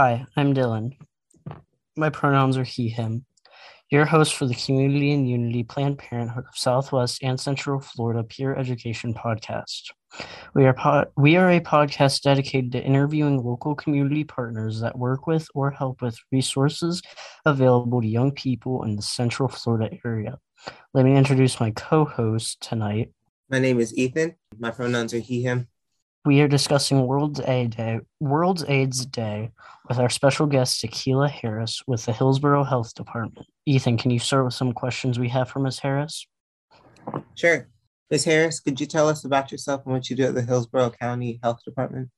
Hi, I'm Dylan. My pronouns are he, him. Your host for the Community and Unity Planned Parenthood of Southwest and Central Florida Peer Education Podcast. We are, po- we are a podcast dedicated to interviewing local community partners that work with or help with resources available to young people in the Central Florida area. Let me introduce my co host tonight. My name is Ethan. My pronouns are he, him. We are discussing World AIDS Day, World AIDS Day with our special guest Tequila Harris with the Hillsborough Health Department. Ethan, can you start with some questions we have for Ms. Harris? Sure. Ms. Harris, could you tell us about yourself and what you do at the Hillsborough County Health Department?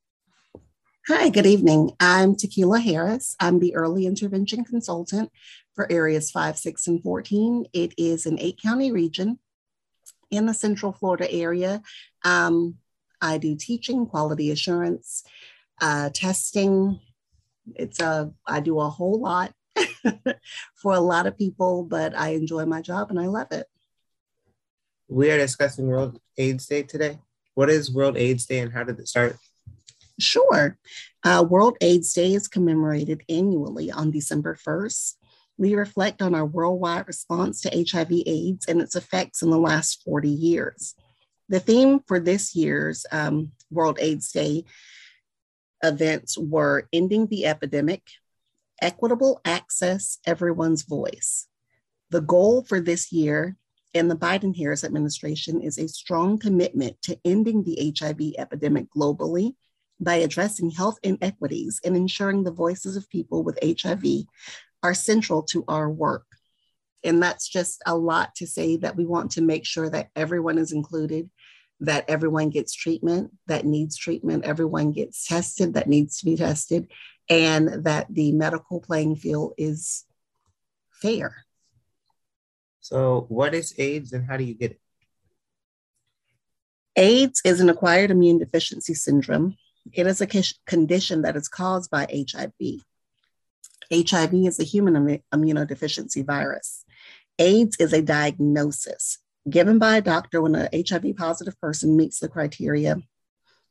Hi, good evening. I'm Tequila Harris. I'm the early intervention consultant for areas 5, 6, and 14. It is an eight county region in the Central Florida area. Um, I do teaching, quality assurance, uh, testing. It's a I do a whole lot for a lot of people, but I enjoy my job and I love it. We are discussing World AIDS Day today. What is World AIDS Day and how did it start? Sure. Uh, World AIDS Day is commemorated annually on December 1st. We reflect on our worldwide response to HIV/AIDS and its effects in the last 40 years. The theme for this year's um, World AIDS Day events were Ending the Epidemic, Equitable Access, Everyone's Voice. The goal for this year in the Biden Harris administration is a strong commitment to ending the HIV epidemic globally by addressing health inequities and ensuring the voices of people with HIV are central to our work. And that's just a lot to say that we want to make sure that everyone is included, that everyone gets treatment that needs treatment, everyone gets tested that needs to be tested, and that the medical playing field is fair. So, what is AIDS and how do you get it? AIDS is an acquired immune deficiency syndrome. It is a condition that is caused by HIV. HIV is a human immunodeficiency virus. AIDS is a diagnosis given by a doctor when an HIV positive person meets the criteria,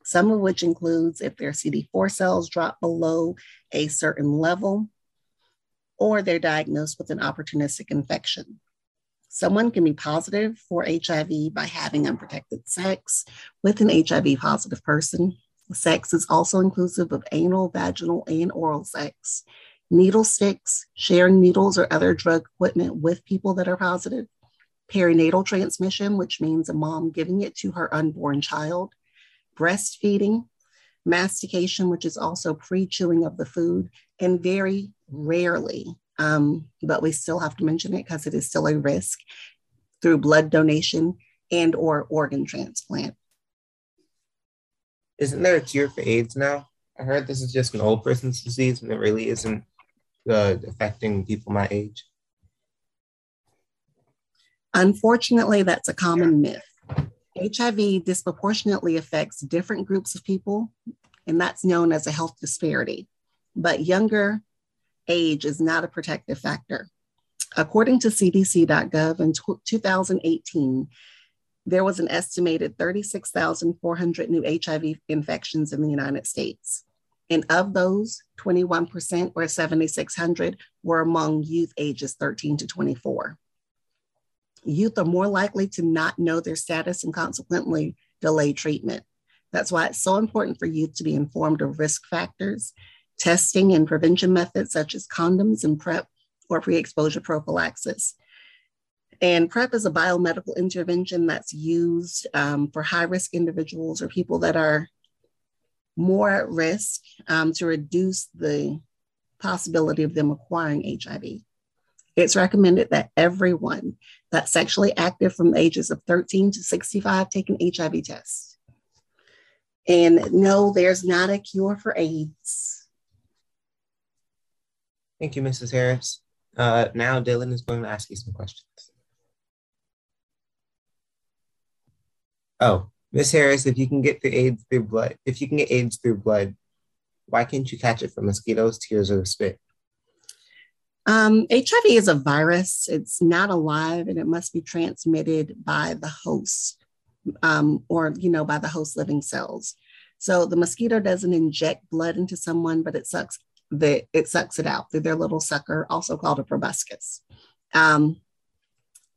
some of which includes if their CD4 cells drop below a certain level or they're diagnosed with an opportunistic infection. Someone can be positive for HIV by having unprotected sex with an HIV positive person. Sex is also inclusive of anal, vaginal, and oral sex, needle sticks, sharing needles or other drug equipment with people that are positive, perinatal transmission, which means a mom giving it to her unborn child, breastfeeding, mastication, which is also pre chewing of the food, and very rarely, um, but we still have to mention it because it is still a risk through blood donation and or organ transplant. Isn't there a cure for AIDS now? I heard this is just an old person's disease and it really isn't uh, affecting people my age. Unfortunately, that's a common myth. HIV disproportionately affects different groups of people, and that's known as a health disparity. But younger age is not a protective factor. According to CDC.gov in 2018, there was an estimated 36,400 new HIV infections in the United States. And of those, 21% or 7,600 were among youth ages 13 to 24 youth are more likely to not know their status and consequently delay treatment. That's why it's so important for youth to be informed of risk factors, testing and prevention methods such as condoms and PrEP or pre exposure prophylaxis. And PrEP is a biomedical intervention that's used um, for high risk individuals or people that are more at risk um, to reduce the possibility of them acquiring HIV. It's recommended that everyone that's sexually active from the ages of 13 to 65 take an HIV test. And no, there's not a cure for AIDS. Thank you, Mrs. Harris. Uh, now Dylan is going to ask you some questions. Oh, Miss Harris, if you can get the AIDS through blood, if you can get AIDS through blood, why can't you catch it from mosquitoes, tears, or spit? Um, HIV is a virus. It's not alive and it must be transmitted by the host um, or, you know, by the host living cells. So the mosquito doesn't inject blood into someone, but it sucks that it sucks it out through their little sucker, also called a proboscis. Um,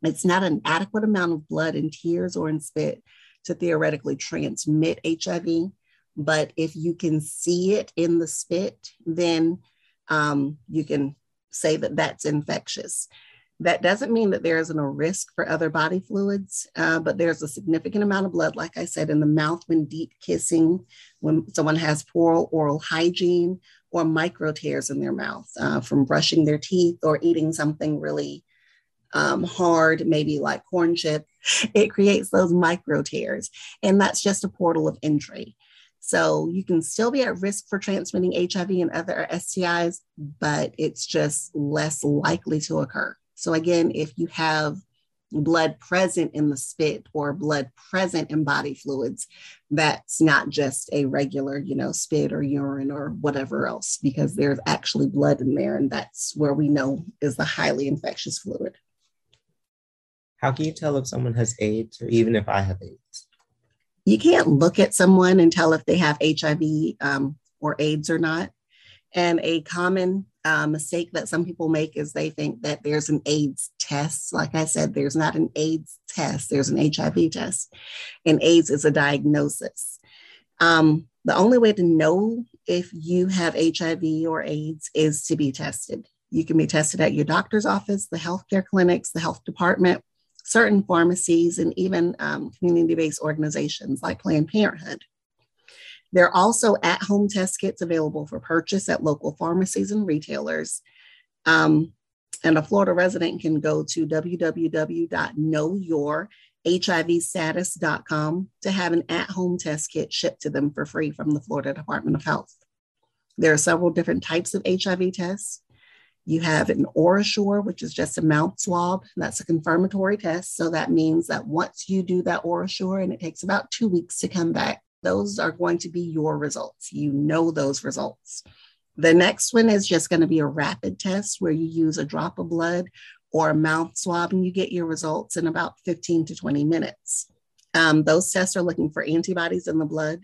it's not an adequate amount of blood in tears or in spit to theoretically transmit HIV. But if you can see it in the spit, then um, you can say that that's infectious. That doesn't mean that there isn't a risk for other body fluids, uh, but there's a significant amount of blood, like I said, in the mouth when deep kissing, when someone has poor oral hygiene, or micro tears in their mouth uh, from brushing their teeth or eating something really um, hard, maybe like corn chip. It creates those micro tears, and that's just a portal of entry. So you can still be at risk for transmitting HIV and other STIs, but it's just less likely to occur. So, again, if you have blood present in the spit or blood present in body fluids, that's not just a regular, you know, spit or urine or whatever else, because there's actually blood in there. And that's where we know is the highly infectious fluid. How can you tell if someone has AIDS or even if I have AIDS? You can't look at someone and tell if they have HIV um, or AIDS or not. And a common uh, mistake that some people make is they think that there's an AIDS test. Like I said, there's not an AIDS test, there's an HIV test. And AIDS is a diagnosis. Um, the only way to know if you have HIV or AIDS is to be tested. You can be tested at your doctor's office, the healthcare clinics, the health department, certain pharmacies, and even um, community based organizations like Planned Parenthood. There are also at home test kits available for purchase at local pharmacies and retailers. Um, and a Florida resident can go to www.knowyourhivstatus.com to have an at home test kit shipped to them for free from the Florida Department of Health. There are several different types of HIV tests. You have an OraSure, which is just a mouth swab. That's a confirmatory test. So that means that once you do that OraSure, and it takes about two weeks to come back, those are going to be your results. You know those results. The next one is just going to be a rapid test where you use a drop of blood or a mouth swab and you get your results in about 15 to 20 minutes. Um, those tests are looking for antibodies in the blood.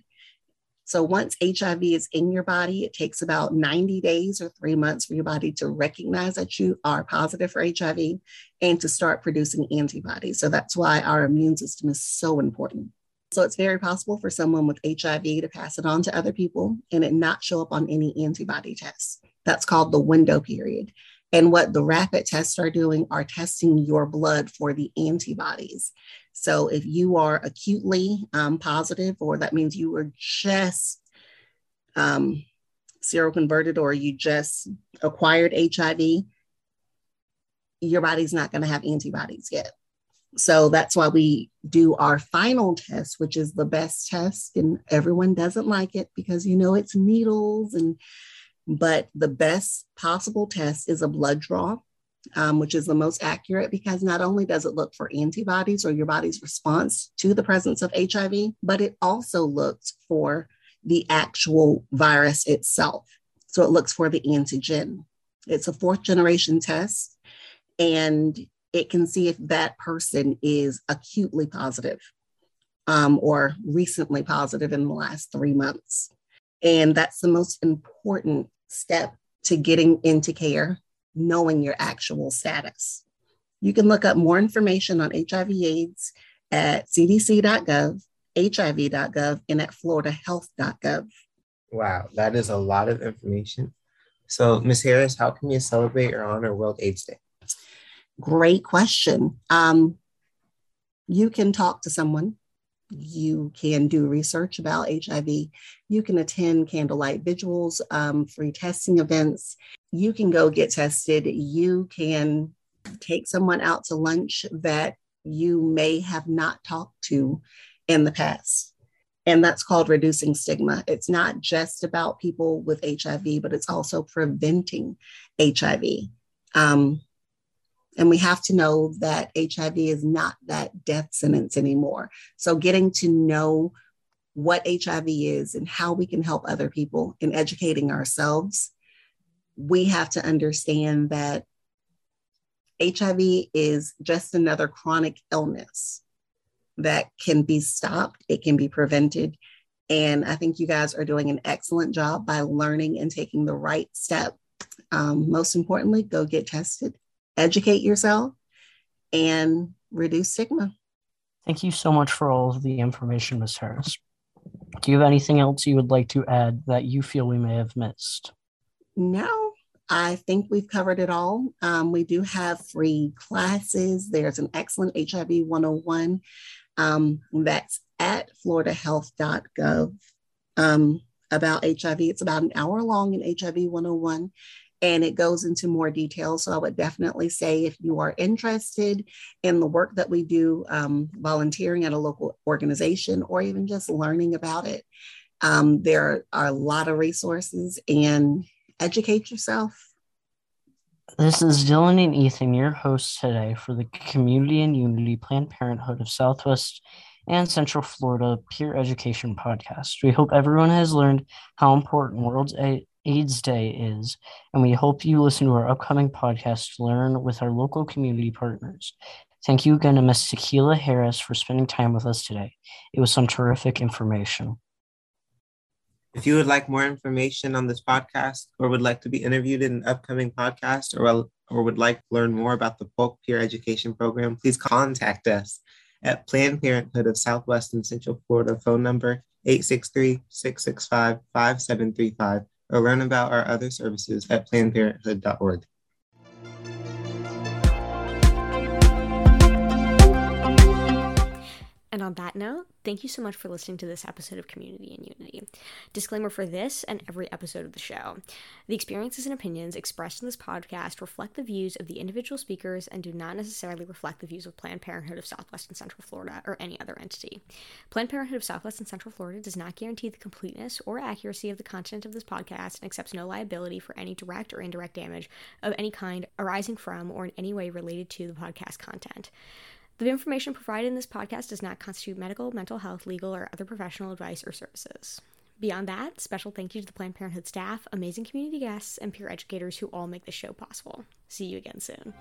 So once HIV is in your body, it takes about 90 days or three months for your body to recognize that you are positive for HIV and to start producing antibodies. So that's why our immune system is so important. So it's very possible for someone with HIV to pass it on to other people and it not show up on any antibody tests. That's called the window period. And what the rapid tests are doing are testing your blood for the antibodies. So if you are acutely um, positive, or that means you were just um, seroconverted or you just acquired HIV, your body's not going to have antibodies yet. So that's why we do our final test, which is the best test. And everyone doesn't like it because, you know, it's needles and, but the best possible test is a blood draw, um, which is the most accurate because not only does it look for antibodies or your body's response to the presence of HIV, but it also looks for the actual virus itself. So it looks for the antigen. It's a fourth generation test. And it can see if that person is acutely positive, um, or recently positive in the last three months. And that's the most important step to getting into care, knowing your actual status. You can look up more information on HIV AIDS at cdc.gov, hiv.gov, and at floridahealth.gov. Wow, that is a lot of information. So, Ms. Harris, how can you celebrate or honor World AIDS Day? Great question. Um, you can talk to someone. You can do research about HIV. You can attend candlelight vigils, um, free testing events. You can go get tested. You can take someone out to lunch that you may have not talked to in the past. And that's called reducing stigma. It's not just about people with HIV, but it's also preventing HIV. Um, and we have to know that HIV is not that death sentence anymore. So, getting to know what HIV is and how we can help other people in educating ourselves, we have to understand that HIV is just another chronic illness that can be stopped, it can be prevented, And I think you guys are doing an excellent job by learning and taking the right step. Um, most importantly, go get tested, educate yourself, and reduce stigma. Thank you so much for all of the information, Ms. Harris. Do you have anything else you would like to add that you feel we may have missed? No, I think we've covered it all. Um, we do have free classes. There's an excellent HIV 101 um, that's at floridahealth.gov um, about HIV. It's about an hour long in HIV 101 and it goes into more detail. So I would definitely say if you are interested in the work that we do, um, volunteering at a local organization, or even just learning about it, um, there are a lot of resources and educate yourself. This is Dylan and Ethan, your hosts today for the Community and Unity Planned Parenthood of Southwest and Central Florida Peer Education Podcast. We hope everyone has learned how important World AIDS Day is, and we hope you listen to our upcoming podcast to learn with our local community partners. Thank you again to Ms. Tequila Harris for spending time with us today. It was some terrific information. If you would like more information on this podcast or would like to be interviewed in an upcoming podcast or, or would like to learn more about the Polk Peer Education Program, please contact us at Planned Parenthood of Southwest and Central Florida phone number 863-665-5735 or learn about our other services at plannedparenthood.org. And on that note, thank you so much for listening to this episode of Community and Unity. Disclaimer for this and every episode of the show the experiences and opinions expressed in this podcast reflect the views of the individual speakers and do not necessarily reflect the views of Planned Parenthood of Southwest and Central Florida or any other entity. Planned Parenthood of Southwest and Central Florida does not guarantee the completeness or accuracy of the content of this podcast and accepts no liability for any direct or indirect damage of any kind arising from or in any way related to the podcast content. The information provided in this podcast does not constitute medical, mental health, legal, or other professional advice or services. Beyond that, special thank you to the Planned Parenthood staff, amazing community guests, and peer educators who all make this show possible. See you again soon.